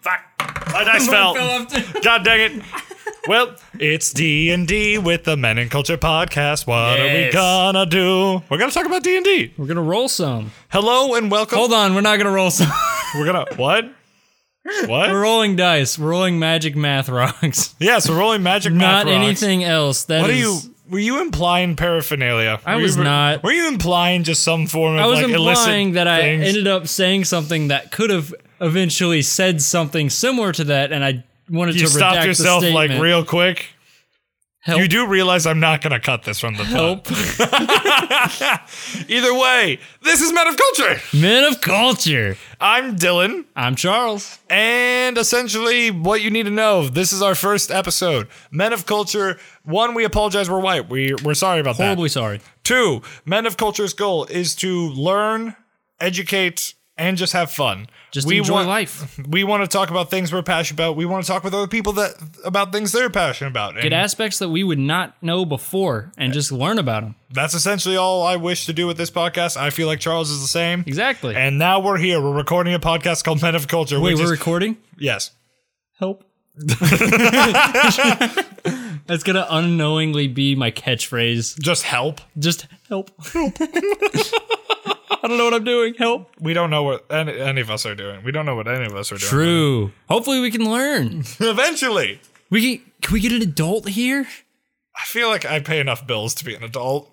Fuck. My dice fell. Fell off too. God dang it. Well, it's D and D with the Men in Culture podcast. What are we Yes. gonna do? We're gonna talk about D and D. We're gonna roll some. Hello and welcome. Hold on, we're not gonna roll some. We're gonna what? What? we're rolling dice. We're rolling magic math rocks. yes, we're rolling magic. Not math rocks. anything else. That What are is- you? Were you implying paraphernalia? I Were was you, not. Were you implying just some form of I was like implying illicit that I things? ended up saying something that could have eventually said something similar to that, and I wanted you to redact yourself like real quick. Help. You do realize I'm not gonna cut this from the top. help. Either way, this is Men of Culture. Men of culture. I'm Dylan, I'm Charles. and essentially, what you need to know: this is our first episode. Men of Culture. One, we apologize. We're white. We we're sorry about that. Horribly sorry. Two, Men of Culture's goal is to learn, educate, and just have fun. Just we enjoy want, life. We want to talk about things we're passionate about. We want to talk with other people that about things they're passionate about. And Get aspects that we would not know before and just learn about them. that's essentially all I wish to do with this podcast. I feel like Charles is the same. Exactly. And now we're here. We're recording a podcast called Men of Culture. Wait, we're is, recording? yes. Help. That's gonna unknowingly be my catchphrase. Just help. Just help. Help. I don't know what I'm doing. Help. We don't know what any, any of us are doing. We don't know what any of us are doing. True. Hopefully we can learn. Eventually. We can, can we get an adult here? I feel like I pay enough bills to be an adult.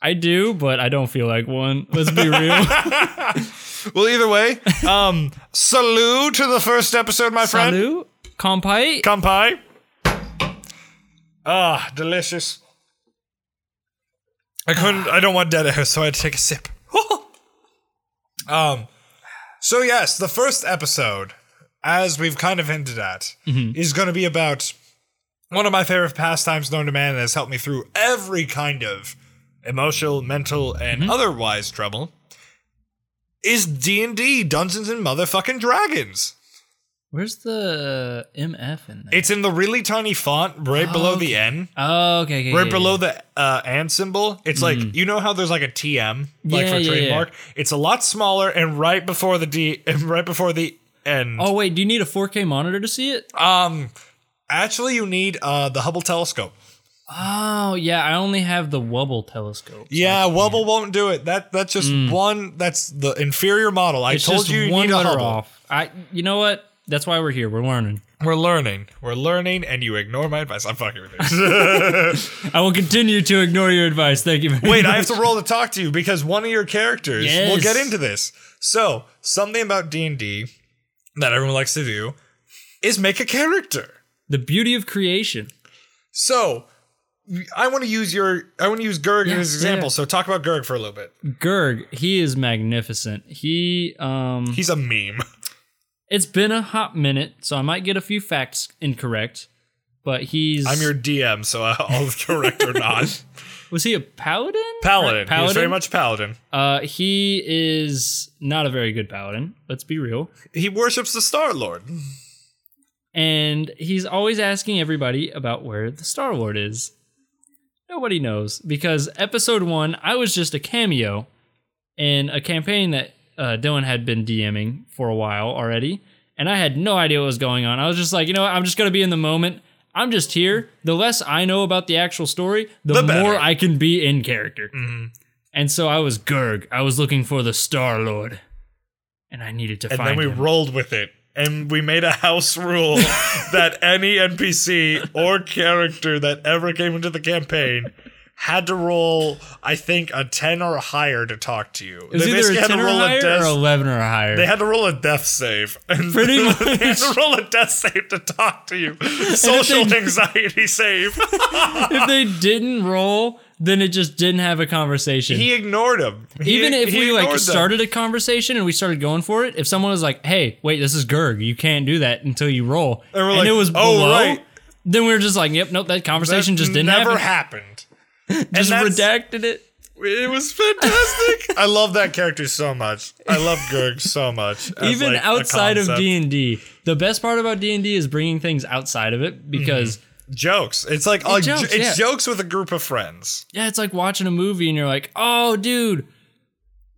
I do, but I don't feel like one. Let's be real. Well, either way, um, salute to the first episode, my friend. Salut. Kampai. Kampai. Ah, delicious. I couldn't. I don't want dead air, so I had to take a sip. um. So yes, the first episode, as we've kind of hinted at, is going to be about one of my favorite pastimes known to man that has helped me through every kind of emotional, mental, and otherwise trouble. Is D and D Dungeons and Motherfucking Dragons? Where's the MF in there? It's in the really tiny font right below the N, oh, okay. okay right yeah, below the uh, and symbol. It's like you know how there's like a TM, like Yeah, for yeah, yeah. trademark. It's a lot smaller, and right before the D, and right before the N. Oh wait, do you need a 4K monitor to see it? Um, actually, you need uh the Hubble telescope. Oh yeah, I only have the Wubble telescope. Yeah, Wubble won't do it. That that's just one. That's the inferior model. I Mm. It's told you you one need a Hubble. off. I. You know what? That's why we're here. We're learning. We're learning. We're learning, and you ignore my advice. I'm fucking with you. I will continue to ignore your advice. Thank you. Very Wait, I have to roll to talk to you because one of your characters. Yes. We'll get into this. So something about D and D that everyone likes to do is make a character. The beauty of creation. So I want to use your. I want to use Gerg Yeah, as an example. yeah. So talk about Gerg for a little bit. Gerg, he is magnificent. He um He's a meme. it's been a hot minute, so I might get a few facts incorrect. But he's I'm your DM, so I'll correct or not. was he a paladin? Paladin. Paladin. He's very much paladin. Uh he is not a very good paladin, let's be real. He worships the Star Lord. And he's always asking everybody about where the Star Lord is. Nobody knows because episode one, I was just a cameo in a campaign that uh, Dylan had been DMing for a while already, and I had no idea what was going on. I was just like, you know what? I'm just gonna be in the moment. I'm just here. The less I know about the actual story, the, The more I can be in character. And so I was Gerg. I was looking for the Star Lord, and I needed to And find And then we him. rolled with it. And we made a house rule that any NPC or character that ever came into the campaign had to roll, I think, a 10 or higher to talk to you. It was They either a had to 10 or roll a higher death- or 11 or higher. They had to roll a death save. And Pretty They had to roll a death save to talk to you. Social they- anxiety save. if they didn't roll, then it just didn't have a conversation. he ignored him. He- Even if we like them. started a conversation and we started going for it, if someone was like, "Hey, wait, this is Gerg. You can't do that until you roll," And and like, it was "Oh, below, right." then we were just like, "Yep, nope, that conversation That just didn't never happen." happened. just redacted it. It was fantastic. I love that character so much. I love Gerg so much. Even like, outside of. D and D, the best part about D and D is bringing things outside of it because jokes. It's like uh, jokes, it's yeah. jokes with a group of friends. yeah, it's like watching a movie and you're like, "Oh, dude,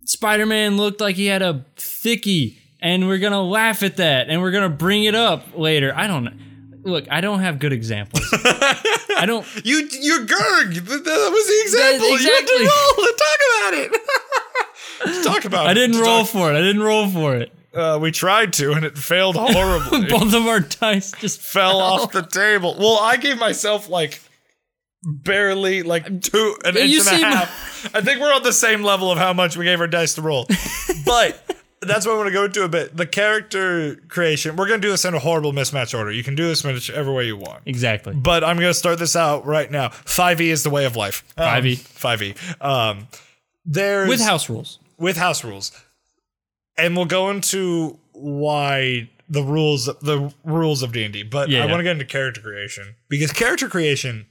Spider Man looked like he had a thickie." and we're gonna laugh at that, and we're gonna bring it up later. I don't know. Look, I don't have good examples. I don't. You you're Gerg. That that was the example. You exactly. had to roll to talk about it. talk about it. I didn't To roll talk- for it. I didn't roll for it. Uh, we tried to, and it failed horribly. Both of our dice just fell off the table. Well, I gave myself like barely like two an You inch and a half. I think we're on the same level of how much we gave our dice to roll. but that's what I want to go into a bit. The character creation. We're gonna do this in a horrible mismatch order. You can do this in whichever way you want. exactly. But I'm gonna start this out right now. Five E is the way of life. 5e. Five E. Um, there's With house rules. with house rules, and we'll go into why the rules the rules of D and D. But I Yeah. want to get into character creation because character creation,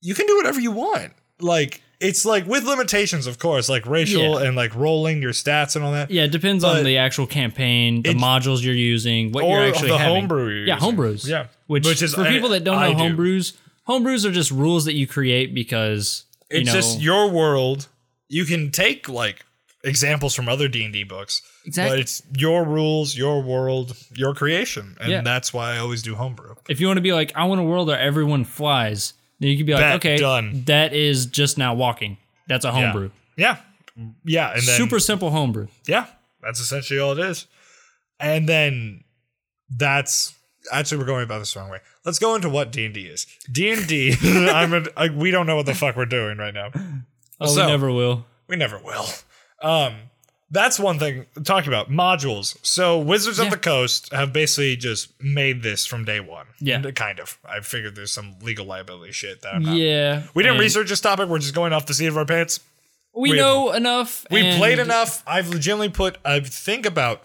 you can do whatever you want. Like it's like with limitations, of course, like racial Yeah. and like rolling your stats and all that. Yeah, it depends But- on the actual campaign, the It- modules you're using, what you're actually having. Or the having. homebrew you're yeah, homebrews. Yeah. which, Which is- for people that don't I know homebrews, homebrews are just rules that you create because you It's know just your world. You can take like examples from other D and D books, Exactly. but it's your rules, your world, your creation, and Yeah. that's why I always do homebrew. if you want to be like, I want a world where everyone flies, you could be like, Bet, okay, done. that is just now walking. That's a homebrew. Yeah, yeah, and then Super simple homebrew. Yeah, that's essentially all it is. And then that's actually we're going about this the wrong way. Let's go into what D and D is. D and D. I'm a, I, we don't know what the fuck we're doing right now. Oh, So- we never will. We never will. Um, that's one thing talking about modules. So Wizards Yeah. of the Coast have basically just made this from day one. Yeah. kind of. I figured there's some legal liability shit that I'm not. Yeah. We didn't research this topic. We're just going off the seat of our pants. We, we- know enough. We played enough. I've legitimately put. I think about.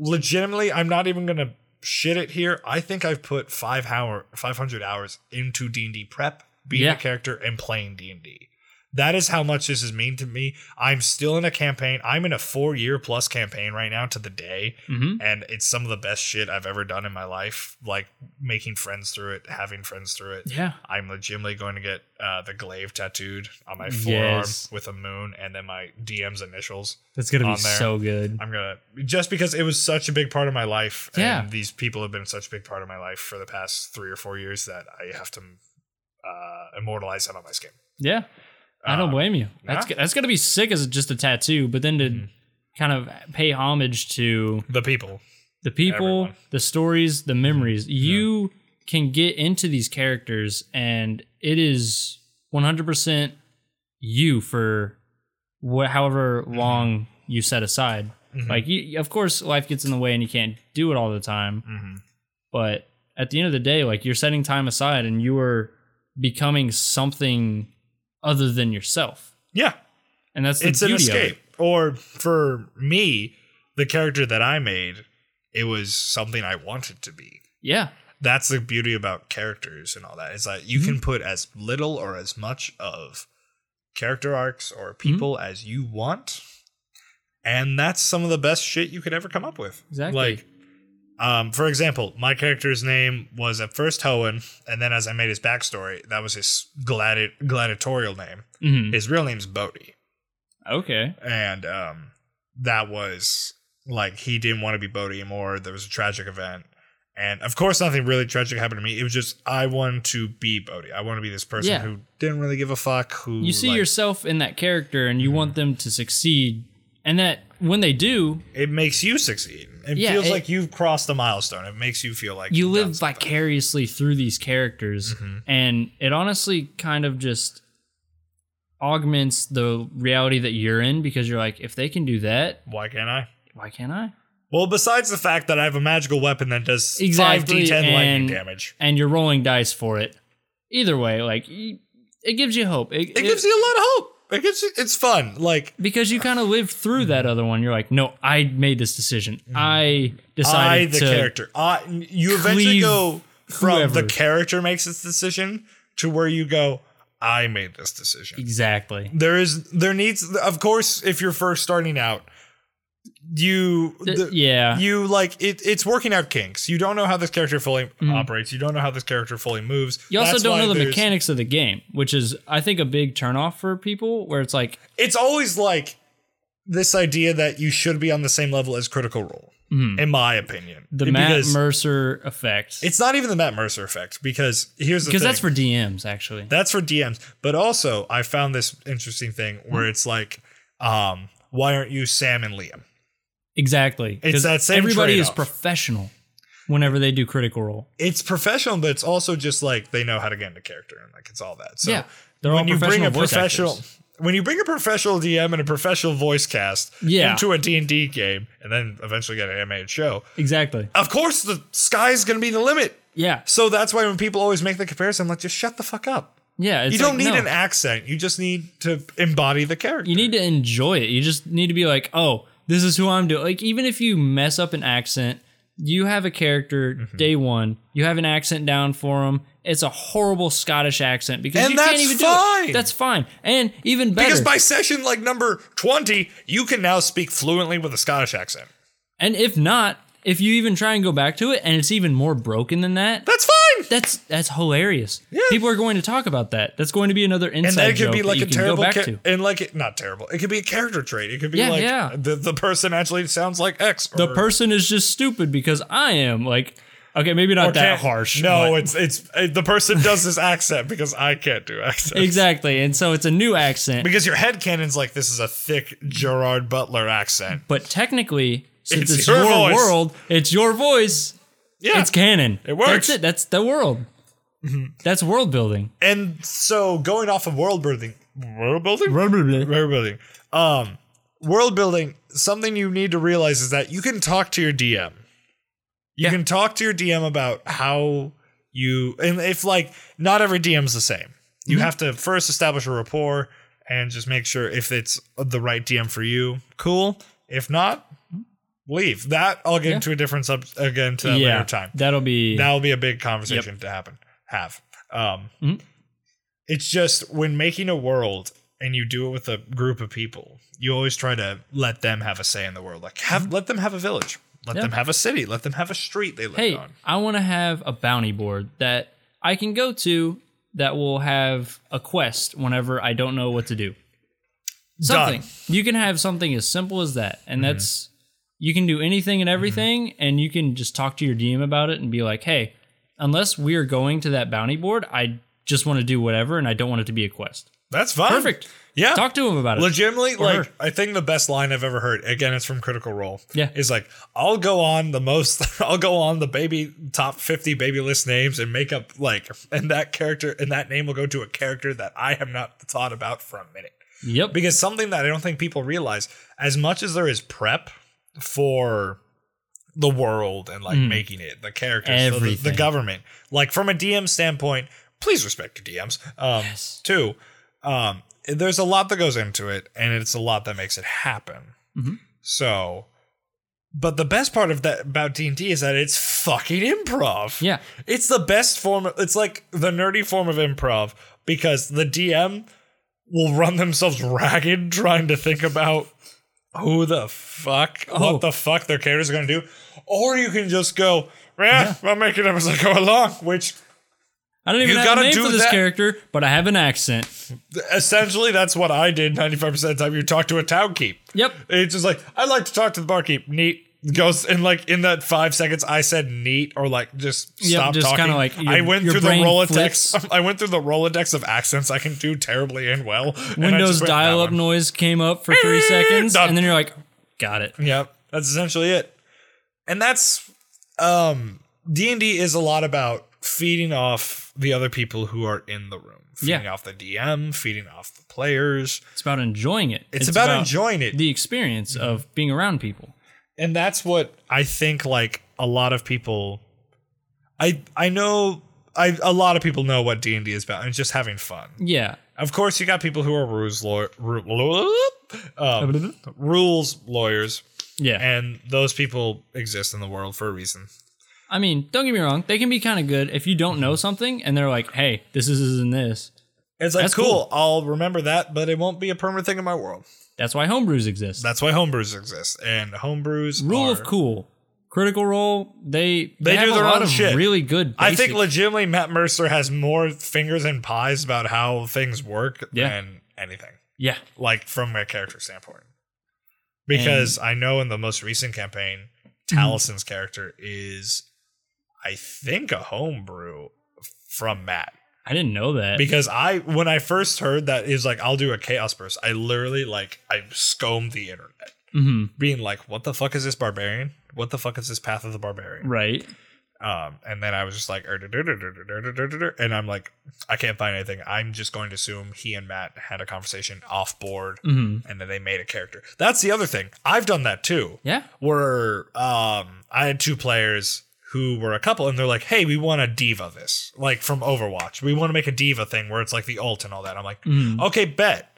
Legitimately, I'm not even gonna shit it here. I think I've put five hour, five hundred hours into D and D prep, being Yeah. a character and playing D and D. That is how much this has mean to me. I'm still in a campaign. I'm in a four year plus campaign right now to the day, Mhm. and it's some of the best shit I've ever done in my life. Like making friends through it, having friends through it. Yeah. I'm legitimately going to get uh, the glaive tattooed on my forearm Yes. with a moon and then my DM's initials. That's gonna be there. so good. I'm gonna just because it was such a big part of my life, Yeah. and these people have been such a big part of my life for the past three or four years that I have to uh, immortalize that on my skin. Yeah. I don't Uh, blame you. That's g- that's gonna be sick as just a tattoo, but then to Mm-hmm. kind of pay homage to The people, the people, Everyone. the stories, the memories. You can get into these characters, and it is one hundred percent you for however long you set aside. Like, you, of course, life gets in the way, and you can't do it all the time. Mhm. But at the end of the day, like you're setting time aside, and you are becoming something other than yourself, yeah, and that's the it's an of it. escape. Or for me, the character that I made, it was something I wanted to be. Yeah, that's the beauty about characters and all that. Is that you Mm-hmm. can put as little or as much of character arcs or people Mm-hmm. as you want, and that's some of the best shit you could ever come up with. Exactly. Like, um, for example, my character's name was at first Hoenn, and then as I made his backstory, that was his gladi- gladiatorial name. Mhm. His real name's Bodhi, okay. and um, that was like he didn't want to be Bodhi anymore. There was a tragic event. And of course, nothing really tragic happened to me. It was just I wanted to be Bodhi. I want to be this person Yeah. who didn't really give a fuck. Who You see like, yourself in that character, and you Mm-hmm. want them to succeed, and that when they do, it makes you succeed. It Yeah, feels it- like you've crossed a milestone. It makes you feel like you live vicariously through these characters, Mm-hmm. and it honestly kind of just augments the reality that you're in because you're like, if they can do that, Why can't I? why can't I? Well, besides the fact that I have a magical weapon that does Exactly, 5d10 lightning damage, And you're rolling dice for it. Either way, like it gives you hope. It, it gives you a lot of hope. It gives you, it's fun. Like because you kind of lived through that other one. You're like, no, I made this decision. I I, decided the to. character, I, you eventually cleave go from whoever. the character makes this decision to where you go, I made this decision. Exactly. There is, there needs, of course, if you're first starting out, you, Th- the- yeah. you like it. It's working out kinks. You don't know how this character fully Mm-hmm. operates. You don't know how this character fully moves. You also That's don't know the mechanics of the game, which is, I think, a big turnoff for people. Where it's like, It's always like this idea that you should be on the same level as Critical Role, in my opinion. The Matt Mercer effect. It's not even the Matt Mercer effect because here's the Because that's for DMs, actually. That's for DMs. But also, I found this interesting thing where Hmm. it's like, um, why aren't you Sam and Liam? Exactly. It's that same Everybody is trade-off. professional whenever they do critical role. It's professional, but it's also just like they know how to get into character and like it's all that. So Yeah. They're all when you bring a professional actors. when you bring a professional DM and a professional voice cast Yeah. into a D&D game and then eventually get an animated show, Exactly. of course the sky's going to be the limit. Yeah. So that's why when people always make the comparison, I'm like, just shut the fuck up. Yeah. You don't like, need no. an accent. You just need to embody the character. You need to enjoy it. You just need to be like, oh, this is who I'm doing. Like, even if you mess up an accent, you have a character Mm-hmm. day one, you have an accent down for them. It's a horrible Scottish accent because And you can't even do fine. it. That's fine. And even better. because by session like number 20, you can now speak fluently with a Scottish accent. and if not, if you even try and go back to it and it's even more broken than that, That's fine. That's that's hilarious. People are going to talk about that. That's going to be another inside and that could joke be like a terrible back to. and like it, not terrible it could be a character trait it could be Yeah, like yeah. the, the person actually sounds like x The person is just stupid because I am like okay, maybe not that harsh. no it's it's uh, the person does this accent because i can't do accents exactly. And so it's a new accent. because your head canon's like this is a thick gerard butler accent But technically, since It's it's, your your, world, it's your voice. Yeah It's canon. It works. Mm-hmm. That's it. That's the world. That's world building. and so going off of world building world building world building um world building something you need to realize is that you can talk to your dm you Yeah. can talk to your dm about how you and if like not every dm's the same you Mm-hmm. have to first establish a rapport and just make sure if it's the right dm for you cool if not leave that i'll get Yeah. into a different sub again to that yeah, later time that'll be. that'll be a big conversation to happen have um Mhm. it's just when making a world and you do it with a group of people you always try to let them have a say in the world like have let them have a village let Mm-hmm. Yeah. them have a city let them have a street they live hey, on I want to have a bounty board that I can go to that will have a quest whenever I don't know what to do. Something. You can have something as simple as that. And Mm-hmm. that's you can do anything and mm-hmm. everything and you can just talk to your DM about it and be like, "Hey, unless we're going to that bounty board, I just want to do whatever and I don't want it to be a quest." that's fine Perfect. yeah Talk to him about it. legitimately Or like her. i think the best line i've ever heard again it's from critical role Yeah. is like i'll go on the most i'll go on the baby top 50 baby list names and make up like and that character and that name will go to a character that i have not thought about for a minute Yep. because something that I don't think people realize, as much as there is prep for the world and like making it, the characters, so the, the Mm. Government, like from a DM standpoint, please respect your DMs. Um, Yes. Two, um, there's a lot that goes into it, and it's a lot that makes it happen. Mm-hmm. So, but the best part of that about D and D is that it's fucking improv. Yeah. It's the best form. Of, it's like the nerdy form of improv because the DM will run themselves ragged trying to think about who the fuck, Oh. what the fuck their characters are going to do, or you can just go, eh, I'm making them as I go along, which I don't even You have a name do for this that- character, but I have an accent. essentially that's what I did 95% of the time. You talk to a town keep. Yep. It's just like, I like to talk to the barkeep. Neat. Goes in like in that five seconds I said neat or like just Yep, stop just talking. like your- I went through the Rolodex. flips. I went through the Rolodex of accents I can do terribly and well. Windows that dial up noise came up for three seconds, Done. and then you're like, got it. Yep, that's essentially it. And that's um D&D is a lot about feeding off the other people who are in the room. Feeding Yeah. off the DM, feeding off the players. It's about enjoying it. It's, about, enjoying it. the experience of being around people. And that's what I think like a lot of people I I know I a lot of people know what D&D is about and it's just having fun. Yeah. Of course you got people who are rules law, ru- um, rules lawyers Yeah. and those people exist in the world for a reason. I mean, don't get me wrong. They can be kind of good if you don't know something and they're like, hey, this is this and this. It's like cool, cool. I'll remember that, but it won't be a permanent thing in my world. That's why homebrews exist. That's why homebrews exist, and homebrews Rule are- of cool. Critical Role, they They have do a their lot own of shit. really good I think legitimately Matt Mercer has more fingers and pies about how things work Yeah. than anything. Yeah. Like from a character standpoint. because I know in the most recent campaign, mhm. Taliesin's character is, I think, a homebrew from Matt. I didn't know that. Because I when I first heard that is like I'll do a chaos burst, I literally like I scomed the internet. Mm-hmm. Being like, what the fuck is this barbarian? What the fuck is this path of the barbarian? Right. Um, and then I was just like, and I'm like, I can't find anything. I'm just going to assume he and Matt had a conversation off board mm-hmm. and then they made a character. That's the other thing. I've done that too. Yeah. Where um, I had two players who were a couple, and they're like, "Hey, we want a D.Va this, like from Overwatch. We want to make a D.Va thing where it's like the ult and all that." I'm like, Mhm. "Okay, bet.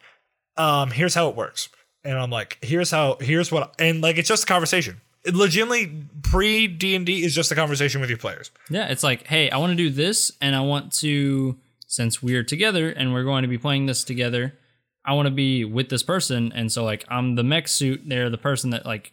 Um, here's how it works." And I'm like, "Here's how. Here's what." And like, it's just a conversation. It legitimately pre D and D is just a conversation with your players. Yeah. It's like, hey, I want to do this, and I want to, since we're together and we're going to be playing this together, I want to be with this person, and so like I'm the mech suit. They're the person that like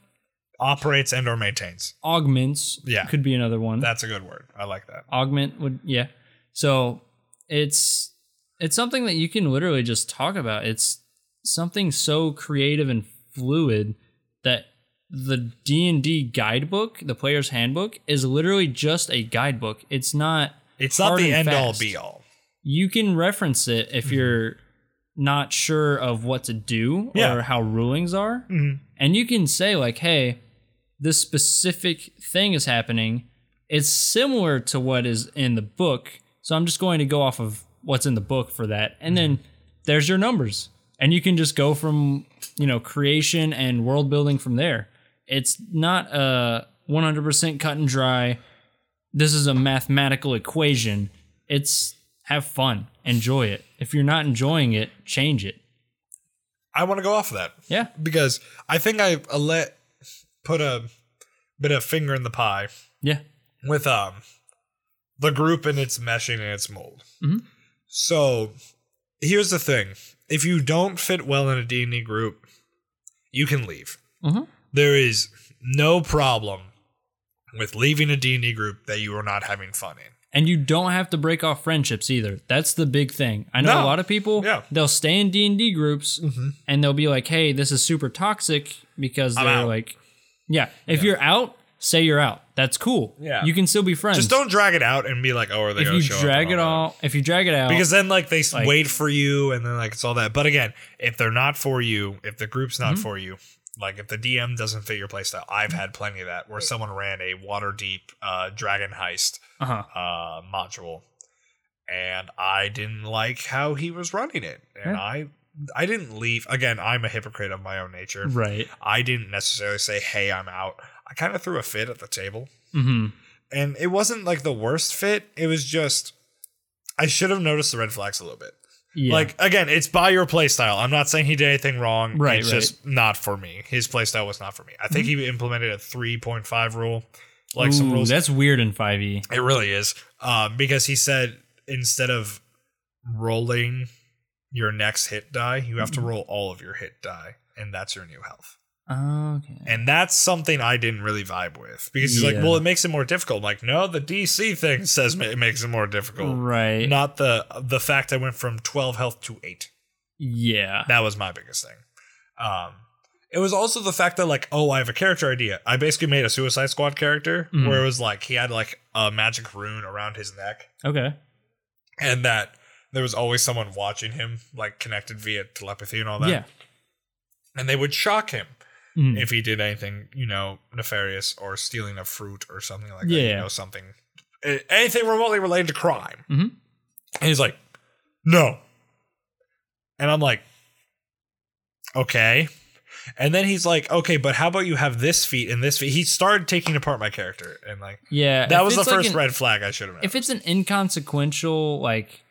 Operates and or maintains. augments. Yeah. Could be another one. That's a good word. I like that. augment would yeah so it's it's something that you can literally just talk about it's something so creative and fluid that the d&d guidebook the player's handbook is literally just a guidebook it's not It's not the end all be all. you can reference it if you're not sure of what to do Yeah. or how rulings are Mhm. and you can say like hey this specific thing is happening it's similar to what is in the book. So i'm just going to go off of what's in the book for that. And then there's your numbers. And you can just go from you know creation and world building from there. It's not a 100% cut and dry. This is a mathematical equation. It's have fun. Enjoy it. If you're not enjoying it change it. I want to go off of that. yeah. Because I think I uh, let put a bit of finger in the pie yeah with um the group and its meshing and its mold. Mhm. So here's the thing: if you don't fit well in a D&D group, you can leave. Mhm. There is no problem with leaving a D&D group that you are not having fun in. And you don't have to break off friendships either. That's the big thing. I know No. a lot of people. Yeah. They'll stay in D and D groups, and they'll be like, "Hey, this is super toxic," because I'm they're out. like, "Yeah, if you're out, say you're out. That's cool. Yeah. you can still be friends. Just don't drag it out and be like, "Oh, are they if you to show up?" drag and it that. all, if you drag it out, because then like they s Like- wait for you and then like it's all that but again if they're not for you if the group's Mm-hmm. not for you like if the dm doesn't fit your playstyle i've had plenty of that where someone ran a Waterdeep uh dragon heist uh-huh. uh module and i didn't like how he was running it and Yeah. i i didn't leave again i'm a hypocrite of my own nature right. i didn't necessarily say hey i'm out i kind of threw a fit at the table Mm-hmm. and it wasn't like the worst fit it was just i should have noticed the red flags a little bit Yeah. like again, it's by your playstyle. I'm not saying he did anything wrong. Right, It's right. just not for me. His playstyle was not for me. I think Mm-hmm. he implemented a 3.5 rule, like some rules. that's weird in five E. It really is, um, because he said instead of rolling your next hit die, you have to Mm-hmm. roll all of your hit die, and that's your new health. Okay. And that's something I didn't really vibe with because he's like, well, it makes it more difficult. I'm like, no, the DC thing says it makes it more difficult, Right. not the the fact I went from 12 health to eight. yeah. That was my biggest thing. Um, it was also the fact that like, oh, I have a character idea. I basically made a Suicide Squad character Mhm. where it was like he had like a magic rune around his neck, Okay. and that there was always someone watching him, like connected via telepathy and all that. Yeah. and they would shock him Mhm. if he did anything, you know, nefarious or stealing a fruit or something like that. You Yeah. know, something anything remotely related to crime. Mhm. And he's like, no. And I'm like, okay. And then he's like, okay, but how about you have this feat and this feat? He started taking apart my character, and like Yeah. that was the like first an- red flag I should have. If it's an inconsequential like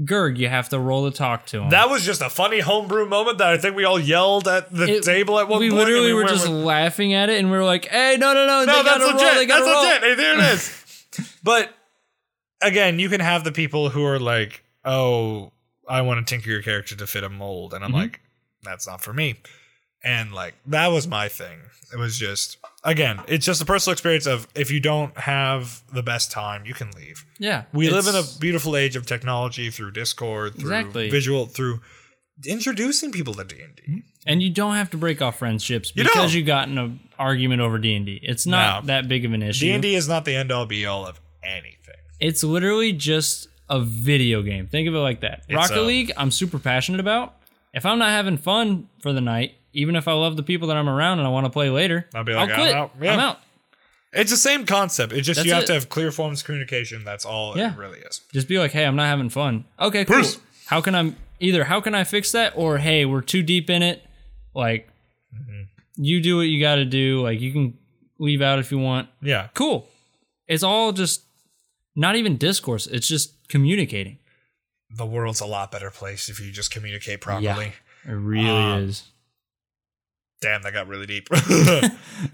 Gerg, you have to roll to talk to him. that was just a funny homebrew moment that I think we all yelled at the It- table at one we point. literally were went just with- laughing at it, and we were like, "Hey, no, no, no, no, they that's roll, legit. gotta that's roll." legit. Hey, there it is. but again, you can have the people who are like, "Oh, I want to tinker your character to fit a mold," and I'm Mhm. like, "That's not for me." And like that was my thing. It was just again, it's just a personal experience of if you don't have the best time, you can leave. Yeah, We live in a beautiful age of technology through Discord, through Exactly. visual, through introducing people to D and D. Hmm? And you don't have to break off friendships You because don't. you got in an argument over D and D. It's not No. that big of an issue. D and D is not the end all be all of anything. It's literally just a video game. Think of it like that. Rocket a- League, I'm super passionate about. If I'm not having fun for the night, even if I love the people that I'm around and I want to play later, I'll be like, I'm quit. out. Yeah. I'm out. It's the same concept. It's just That's you have it. to have clear forms of communication. That's all Yeah. it really is. Just be like, hey, I'm not having fun. Okay, cool. Peace. How can I either how can I fix that or hey, we're too deep in it. Like Mm-hmm. you do what you got to do. Like you can leave out if you want. Yeah. Cool. It's all just not even discourse. It's just communicating. The world's a lot better place if you just communicate properly. It really Um, is. Damn, that got really deep.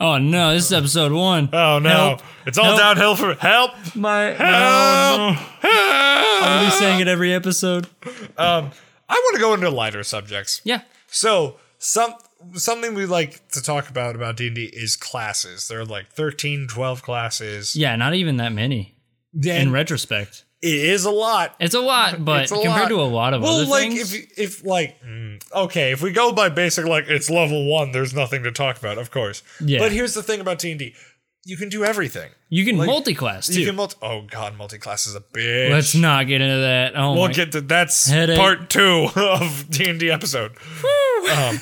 Oh no, this is episode one. oh no. Help. It's all Help. downhill from help. My Help. no. Help. I'll be saying it every episode. Um, I want to go into lighter subjects. Yeah. So some something we like to talk about about D&D is classes. There are like 13, 12 classes. Yeah, not even that many. In retrospect. It is a lot. It's a lot, but a compared lot. to a lot of Well, other like things. if if like mm, okay, if we go by basic like it's level 1, there's nothing to talk about, of course. Yeah. But here's the thing about D&D. You can do everything. you can like, multi-class too. You can multi Oh god, multi-class is a bitch. Let's not get into that. Oh We'll my get to that's Headache. part two of D and D episode. um,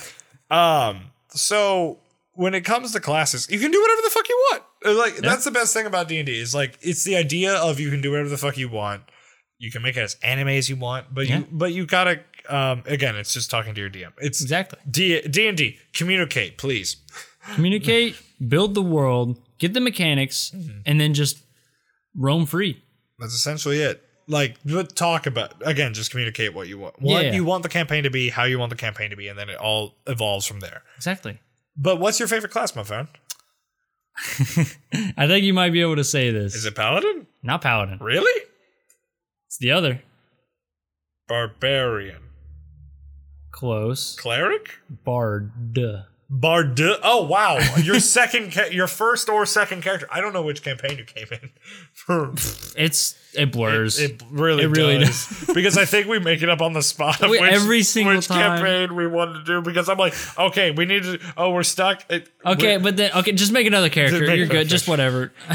um, so when it comes to classes, you can do whatever the fuck you want. Like that's the best thing about D and D is like it's the idea of you can do whatever the fuck you want. You can make it as anime as you want, but Yeah. you but you gotta um again, it's just talking to your DM. It's Exactly. D D and D. Communicate, please. Communicate, build the world, get the mechanics, Mm-hmm. and then just roam free. That's essentially it. Like, but talk about again, just communicate what you want. What Yeah. you want the campaign to be, how you want the campaign to be, and then it all evolves from there. Exactly. But what's your favorite class, my friend? I think you might be able to say this. Is it Paladin? Not paladin. Really? It's the other. Barbarian. Close. Cleric? Bard. Bard. Oh wow, your second, ca- your first or second character. I don't know which campaign you came in for. It's it blurs. It really, It really does. because I think we make it up on the spot of Wait, which, every single which time. campaign we wanted to do. Because I'm like, okay, we need to. Oh, we're stuck. It- okay, we're- but then okay, just make another character. make You're good. Just whatever.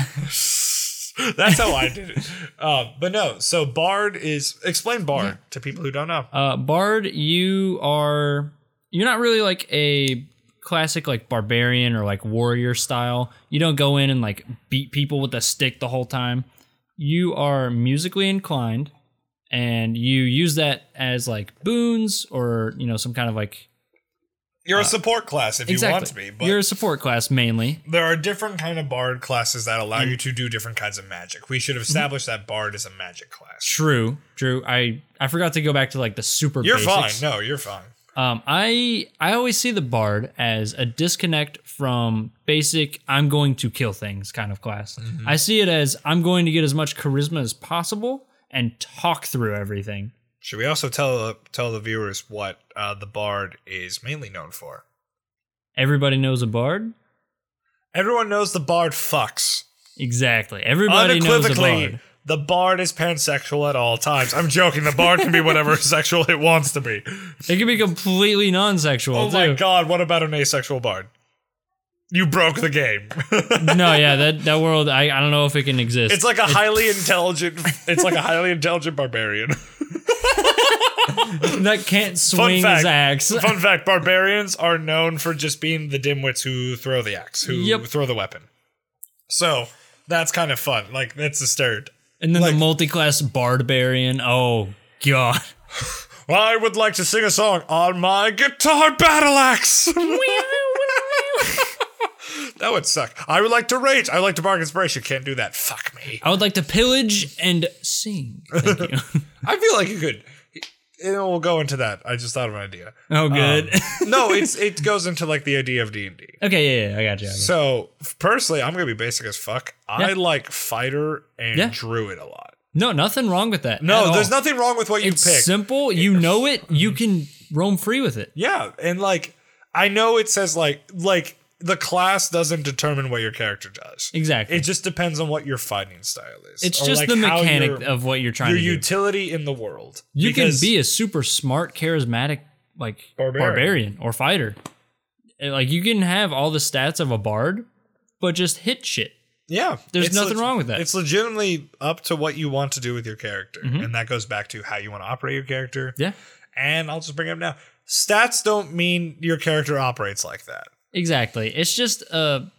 That's how I did it. Um, but no, so Bard is explain Bard to people who don't know. Uh, Bard, you are you're not really like a classic like barbarian or like warrior style. You don't go in and like beat people with a stick the whole time. You are musically inclined and you use that as like boons or you know some kind of like You're a uh, support class if you want to be, but You're a support class mainly. there are different kind of Bard classes that allow mm. you to do different kinds of magic. We should mm-hmm. have established that Bard is a magic class. True, true. I I forgot to go back to like the super. You're basics. fine. No, you're fine. Um, I I always see the bard as a disconnect from basic I'm going to kill things kind of class. I see it as I'm going to get as much charisma as possible and talk through everything. Should we also tell tell the viewers what uh, the Bard is mainly known for? Everybody knows a bard. Everyone knows the Bard fucks. Exactly. Everybody knows bard. The Bard is pansexual at all times. I'm joking. The Bard can be whatever sexual it wants to be. It can be completely non-sexual Oh too. my god, what about an asexual Bard? You broke the game. no, yeah, that that world I, I don't know if it can exist. It's like a highly intelligent. It's like a highly intelligent barbarian. that can't swing fact. his axe. Fun fact: barbarians are known for just being the dimwits who throw the axe, who Yep. throw the weapon. So that's kind of fun. Like that's the stereotype. And then Like- the multi-class barbarian. Oh god. I would like to sing a song on my guitar battle axe. that would suck. I would like to rage. I would like to bark inspiration. Can't do that. Fuck me. I would like to pillage and sing. Thank you. I feel like you could. You know, we'll go into that. I just thought of an idea. oh, um, good. No, it's it goes into like the idea of D and D. okay, yeah, yeah, I got you. I got you. So personally, I'm gonna be basic as fuck. I like fighter and Yeah. druid a lot. No, nothing wrong with that. No, there's all. nothing wrong with what you It's pick. simple. You know it. You mm-hmm. can roam free with it. yeah, and like I know it says like like the class doesn't determine what your character does. Exactly. It just depends on what your fighting style is. It's just like, the mechanic of what you're trying your to do. Your utility in the world. you can be a super smart, charismatic like Barbarian. barbarian, or fighter. Eh, like you can have all the stats of a bard, but just hit shit. Yeah, There's nothing wrong with that. It's legitimately up to what you want to do with your character, mm-hmm. and that goes back to how you want to operate your character. Yeah, And I'll just bring it up now. Stats don't mean your character operates like that. Exactly. It's just a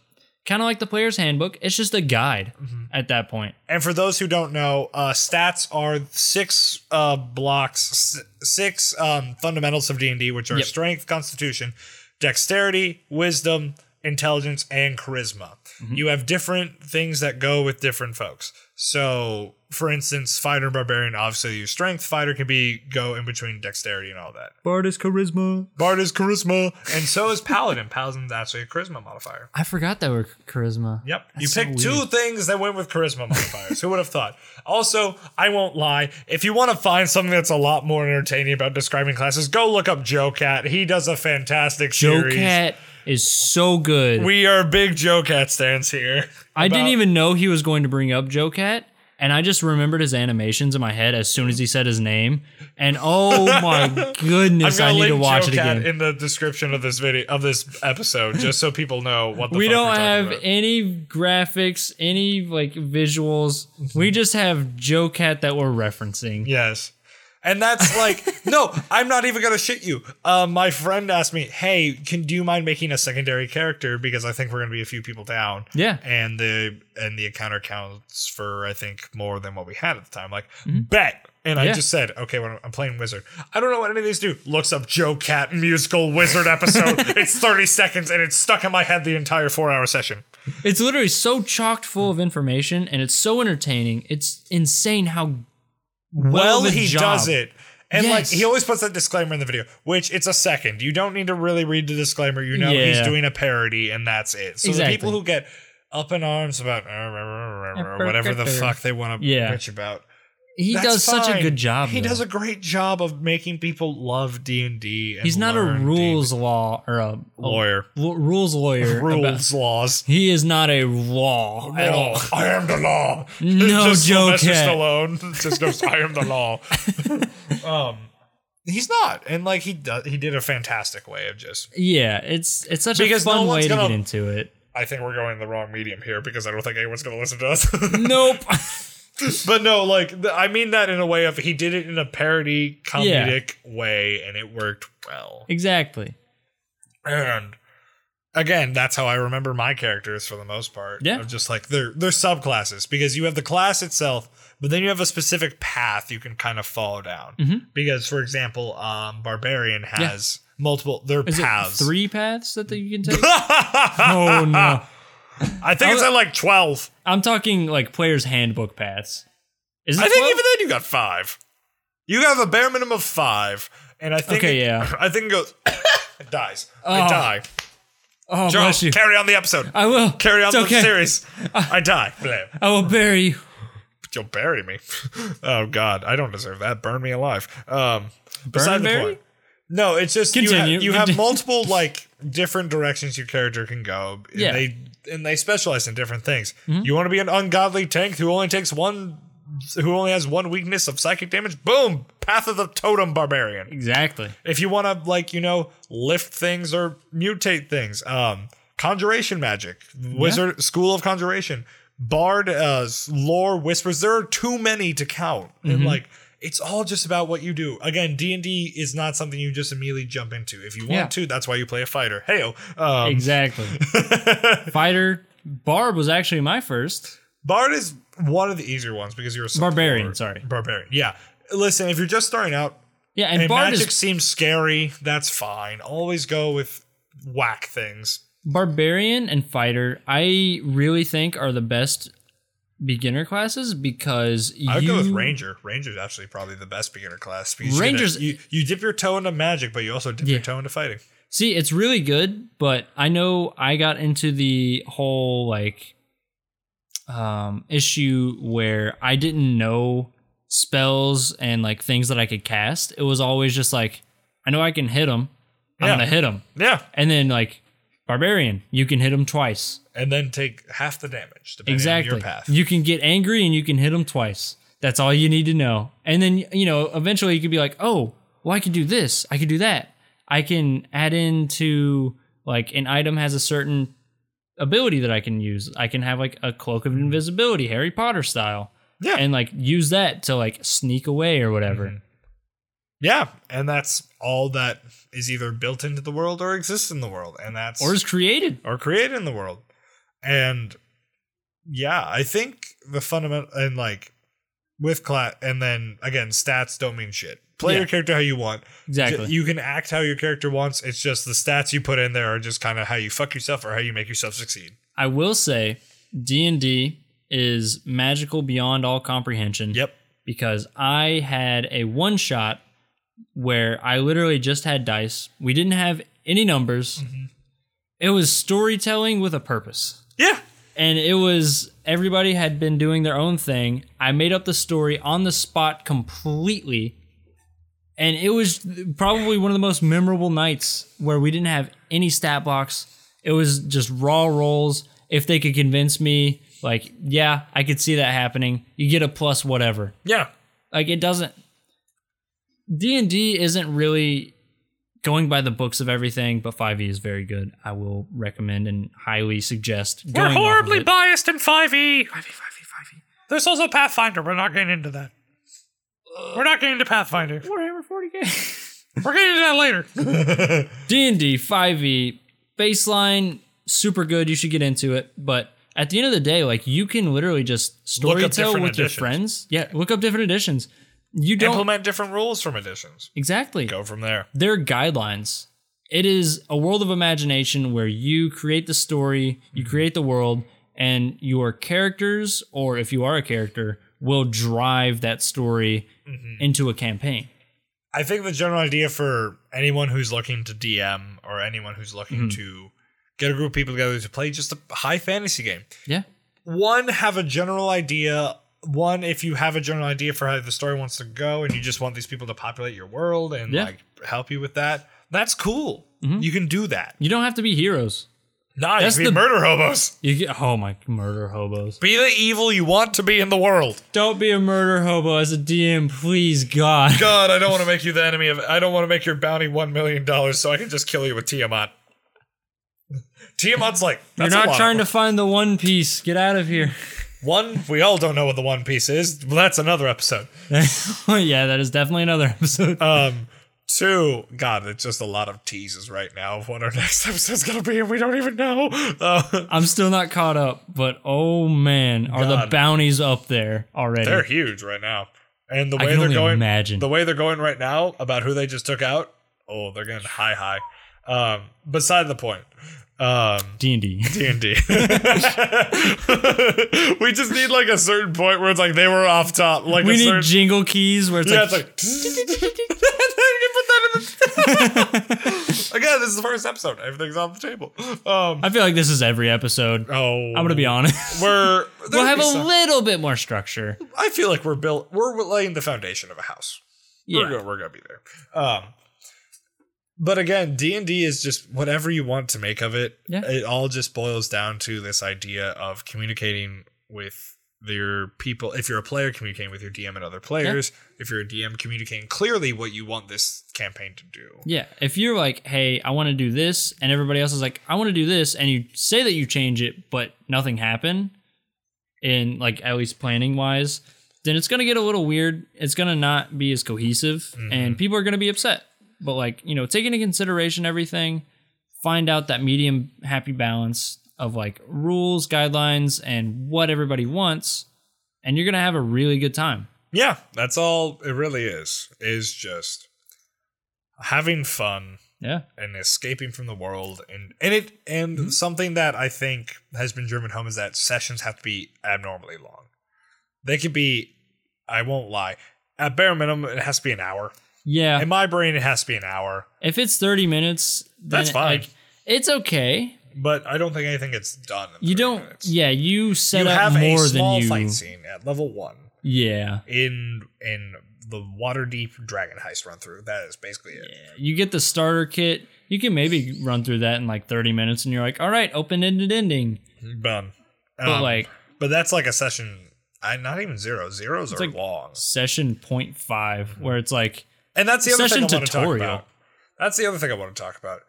kind of like the player's handbook. It's just a guide Mm-hmm. at that point. And for those who don't know, uh, stats are six uh, blocks, six um, fundamentals of D and D, which are Yep. strength, constitution, dexterity, wisdom, intelligence, and charisma. Mm-hmm. You have different things that go with different folks. So, for instance, fighter and barbarian obviously use strength. Fighter can be go in between dexterity and all that. Bard is charisma. Bard is charisma, and so is paladin. Paladin's actually a charisma modifier. I forgot that were charisma. Yep. you so picked two things that went with charisma modifiers. Who would have thought? Also, I won't lie. If you want to find something that's a lot more entertaining about describing classes, go look up JoCat. He does a fantastic Joe series. Cat is so good. We are big JoCat stands here. I didn't even know he was going to bring up JoCat, and I just remembered his animations in my head as soon as he said his name. And oh my goodness, I need to watch Joe it Cat again. in the description of this video of this episode, just so people know what the we don't have about. any graphics, any like visuals. We just have JoCat that we're referencing. Yes. And that's like, no, I'm not even gonna shit you. Uh, my friend asked me, "Hey, can do you mind making a secondary character because I think we're gonna be a few people down." Yeah. and the and the encounter counts for I think more than what we had at the time. Like, Mm-hmm. bet. And I just said, okay, when I'm playing wizard, I don't know what any of these do. Looks up JoCat musical wizard episode. it's 30 seconds and it's stuck in my head the entire four hour session. It's literally so chocked full of information, and it's so entertaining. It's insane how well, well, he job. does it. And like he always puts that disclaimer in the video, which it's a second. You don't need to really read the disclaimer. You know he's doing a parody, and that's it. So Exactly. the people who get up in arms about uh, whatever the fuck they want to Yeah. bitch about, He that's does such a fine. good job. He though. does a great job of making people love D and D. He's not a rules law or a, a lawyer. l- rules lawyer. Rules laws. He is not a law at all. Oh, I am the law. No Just joke. Sylvester Cat. Stallone just goes, I am the law. um, he's not, and like he does, he did a fantastic way of just. Yeah, it's it's such Because a no fun way to gonna- get into it. I think we're going the wrong medium here because I don't think anyone's going to listen to us. Nope. but no, like I mean that in a way of he did it in a parody comedic way, and it worked well. exactly. And again, that's how I remember my characters for the most part. Yeah. Of just like they're they're subclasses because you have the class itself, but then you have a specific path you can kind of follow down. Mhm. Because, for example, um, barbarian has multiple their Is paths. it three paths that you can take? oh no. I think it's at like twelve. I'm talking like player's handbook paths. Is it I think even then you got five. You have a bare minimum of five, and I think Okay, it- yeah. I think it goes. it dies. I Oh. die. Oh, Charles, bless you. carry on the episode. I will. carry on It's the okay. series. I die. Blah. I will bury you. You'll bury me. oh God, I don't deserve that. Burn me alive. Um, beside the bury? point. No, it's just you, Continue. have, you have multiple like different directions your character can go. And Yeah. they and they specialize in different things. Mm-hmm. You want to be an ungodly tank who only takes one, who only has one weakness of psychic damage. Boom, path of the totem barbarian. Exactly. If you want to like you know lift things or mutate things, um, conjuration magic, wizard school of conjuration, bard, uh, lore whispers. There are too many to count, Mm-hmm. and like it's all just about what you do. Again, D and D is not something you just immediately jump into. If you want Yeah. to, that's why you play a fighter. Heyo, um, Exactly. Fighter Barb was actually my first. bard is one of the easier ones because you're a support. Barbarian, sorry. barbarian. Yeah, listen, if you're just starting out, Yeah, and, and Bard magic is seems scary, that's fine. Always go with whack things. Barbarian and Fighter. I really think are the best beginner classes because you I would you go with Ranger. Ranger's actually probably the best beginner class because you Rangers- gonna- you, you dip your toe into magic, but you also dip your toe into fighting. See, it's really good, but I know I got into the whole like um issue where I didn't know spells and like things that I could cast. It was always just like I know I can hit them. I'm Yeah. going to hit them. Yeah, And then like barbarian, you can hit them twice. and then take half the damage depending Exactly. on your path. You can get angry and you can hit them twice. That's all you need to know. And then you know, eventually you could be like, "Oh, well I can do this. I can do that." I can add into like an item has a certain ability that I can use. I can have like a cloak of invisibility, Harry Potter style. Yeah. And like use that to like sneak away or whatever. Mm-hmm. Yeah, and that's all that is either built into the world or exists in the world, and that's Or is created. or created in the world. And yeah, I think the fundamental and like with class, and then again, stats don't mean shit. Play Yeah. your character how you want. Exactly. You can act how your character wants. It's just the stats you put in there are just kind of how you fuck yourself or how you make yourself succeed. I will say D&D is magical beyond all comprehension. Yep. because I had a one shot where I literally just had dice. We didn't have any numbers. Mm-hmm. It was storytelling with a purpose. Yeah. And it was everybody had been doing their own thing. I made up the story on the spot completely. And it was probably one of the most memorable nights where we didn't have any stat blocks. It was just raw rolls. If they could convince me, like, yeah, I could see that happening, you get a plus whatever. Yeah. Like it doesn't D&D isn't really going by the books of everything, but 5e is very good. I will recommend and highly suggest going off of it. biased in 5e. 5e, 5e, 5e. There's also Pathfinder. We're not getting into that. We're not getting into Pathfinder. Warhammer 40k. We're getting into that later. D&D 5e baseline super good. You should get into it, but at the end of the day, like you can literally just Look up storytell different with your friends. Yeah, look up different editions. You don't Implement different rules from editions. exactly. Go from there. they're guidelines. It is a world of imagination where you create the story, you mm-hmm. create the world, and your characters, or if you are a character, will drive that story mm-hmm. into a campaign. I think the general idea for anyone who's looking to DM or anyone who's looking mm-hmm. to get a group of people together to play just a high fantasy game. Yeah. One, have a general idea. One, if you have a general idea for how the story wants to go and you just want these people to populate your world and Yeah. like help you with that, that's cool. Mm-hmm. You can do that. You don't have to be heroes. Nah, That's you can be the- murder hobos. You get oh my murder hobos. Be the evil you want to be in the world. Don't be a murder hobo as a DM, please God. God, I don't want to make you the enemy of. I don't want to make your bounty one million dollars so I can just kill you with Tiamat. Tiamat's like You're not trying to find the one piece. Get out of here. One, we all don't know what the One Piece is. Well, that's another episode. yeah, that is definitely another episode. Um, two, God, it's just a lot of teases right now of what our next episode's gonna be, and we don't even know. Uh, I'm still not caught up, but oh man, are the bounties up there already? they're huge right now, and the way they're going, imagine. the way they're going right now about who they just took out. Oh, they're getting high, high. Um, beside the point. Um, D and D. D and D. We just need like a certain point where it's like they were off top. Like We a need certain, jingle keys where it's yeah, like, it's like. You put that in the- Again, this is the first episode. Everything's off the table. Um, I feel like this is every episode. oh, I'm gonna be honest. We're we'll have a some- little bit more structure. I feel like we're built. We're laying the foundation of a house. We're Yeah. gonna, we're gonna be there. Um, but again, D and D is just whatever you want to make of it. Yeah. It all just boils down to this idea of communicating with your people. If you're a player, communicating with your DM and other players. If you're a DM, communicating clearly what you want this campaign to do. Yeah. If you're like, hey, I want to do this, and everybody else is like, I want to do this, and you say that you change it, but nothing happened, in like at least planning wise, then it's gonna get a little weird. It's gonna not be as cohesive, and mm-hmm. people are gonna be upset. But like, you know, take into consideration everything, find out that medium happy balance of like rules, guidelines, and what everybody wants, and you're gonna have a really good time. Yeah, that's all it really is. Is just having fun Yeah. and escaping from the world and and it and mm-hmm. something that I think has been driven home is that sessions have to be abnormally long. They could be I won't lie. At bare minimum it has to be an hour. Yeah. In my brain it has to be an hour. If it's 30 minutes, then That's fine. Like, it's okay. But I don't think anything gets done. In You don't. minutes. Yeah, you set You up have a more small than you. fight scene at level one Yeah. in in the Waterdeep dragon heist run through. That is basically it. Yeah. You get the starter kit. You can maybe run through that in like 30 minutes, and you're like, all right, open ended ending. Done. But Um, like but that's like a session. I not even zero. Zeros are like- long. session 0.5, where it's like, And that's the other Session thing I want to talk about. That's the other thing I want to talk about.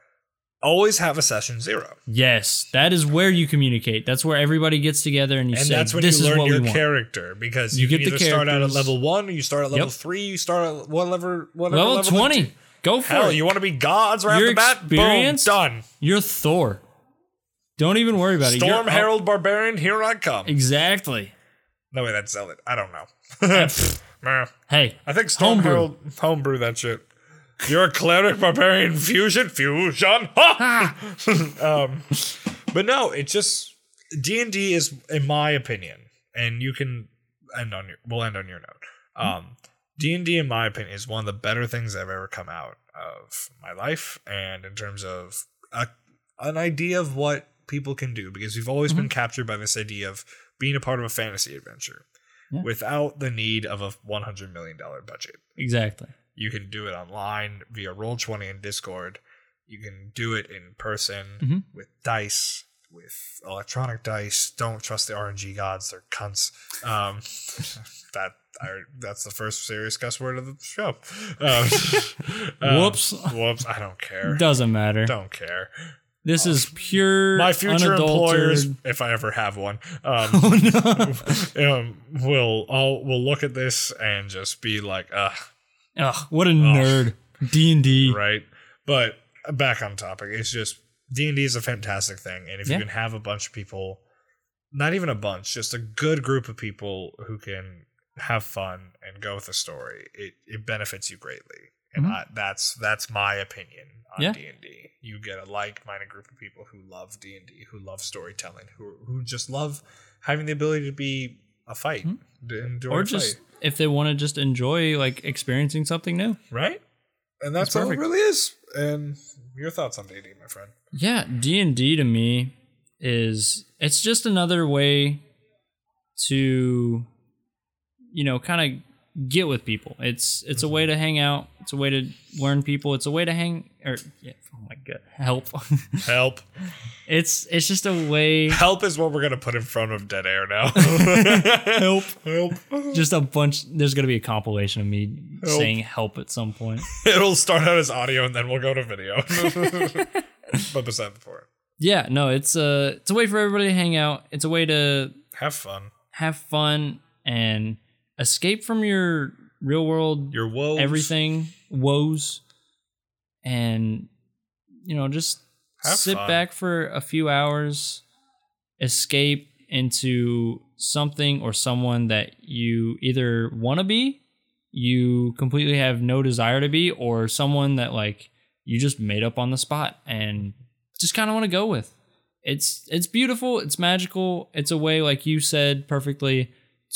Always have a session zero. Yes, that is where you communicate. That's where everybody gets together and you And say, that's when "This you is learn what your we want." character because You you, get can the either start out at characters. level one, or you start at level Yep. three, you start at whatever, whatever Level level twenty, go for Hell, it. you want to be gods right You're off the bat? Boom, experienced? done. You're Thor. Don't even worry about it. Storm You're up- Herald Barbarian, here I come. Exactly. No way, that's Zealot. I don't know. Meh. Hey, I think Homebrew. Herald homebrew that shit. You're a cleric barbarian fusion fusion. Ha! um, but no, it just D and D is, in my opinion, and you can end on your. We'll end on your note. Um, D and D, in my opinion, is one of the better things that have ever come out of my life, and in terms of a, an idea of what people can do, because we've always been captured by this idea of being a part of a fantasy adventure Yeah. without the need of a one hundred million dollar budget. exactly. You can do it online via Roll20 and Discord. You can do it in person Mhm. with dice, with electronic dice. Don't trust the RNG gods; they're cunts. Um, that I, that's the first serious cuss word of the show. Um, um, Whoops. whoops! I don't care. Doesn't matter. Don't care. This is pure. My future employers, if I ever have one, um, Oh no! um, will all will look at this and just be like, "Ugh, Ugh, what a nerd. D and D. right? But back on topic, it's just D and D is a fantastic thing, and if Yeah. you can have a bunch of people, not even a bunch, just a good group of people who can have fun and go with the story, it it benefits you greatly, and Mhm. I, that's that's my opinion on. D and D. You get a like-minded group of people who love D and D, who love storytelling, who who just love having the ability to be a fight, to enjoy Hmm. Or a just fight, if they want to just enjoy like experiencing something new. right. And that's, That's what it really is. And your thoughts on D and D, my friend? Yeah, D and D to me is it's just another way to you know kind of get with people. It's it's a way to hang out. It's a way to learn people. It's a way to hang or yeah, oh my god, help. Help. it's it's just a way Help is what we're gonna put in front of dead air now. help. Help. Just a bunch there's going to be a compilation of me Help. saying help at some point. It'll start out as audio and then we'll go to video. but beside the point, Yeah, no, it's a it's a way for everybody to hang out. It's a way to have fun. have fun and escape from your real world Your woes. everything woes and you know just Have sit fun. back for a few hours escape into something or someone that you either want to be you completely have no desire to be or someone that like you just made up on the spot and just kind of want to go with it's it's beautiful it's magical it's a way like you said perfectly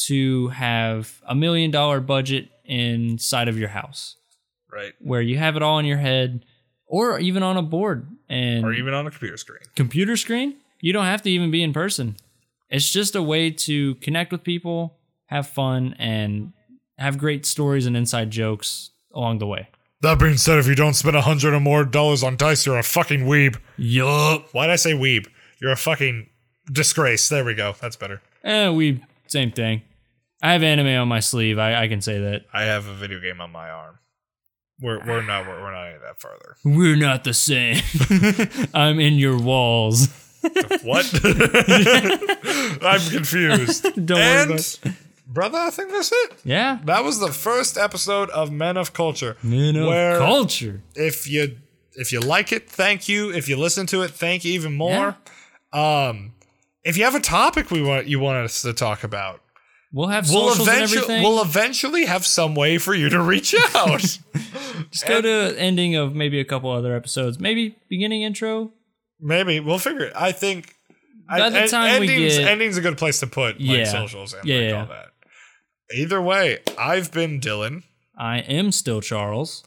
to have a million dollar budget inside of your house Right. where you have it all in your head or even on a board and Or even on a computer screen. computer screen you don't have to even be in person it's just a way to connect with people have fun and have great stories and inside jokes along the way That being said, if you don't spend a hundred or more dollars on dice, you're a fucking weeb. yup Why'd I say weeb? You're a fucking disgrace. There we go. That's better. eh, we same thing i have anime on my sleeve i, I can say that I have a video game on my arm. We're we're not we're, we're not any that farther. we're not the same i'm in your walls What? I'm confused. Don't worry and about brother, I think that's it. yeah That was the first episode of Men of Culture. Man of culture if you if you like it, thank you. If you listen to it, thank you even more. Um, if you have a topic we want you want us to talk about, we'll have we'll and eventually everything we'll eventually have some way for you to reach out. Just go to ending of maybe a couple other episodes. Maybe beginning intro. Maybe we'll figure it. I think By the time we endings, get- ending's a good place to put like Yeah. socials and Yeah, like yeah. all that. Either way, I've been Dylan. I am still Charles.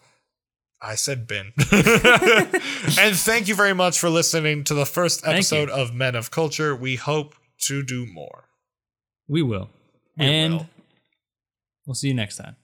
I said bin. and thank you very much for listening to the first episode of Men of Culture. We hope to do more. We will. We and will. we'll see you next time.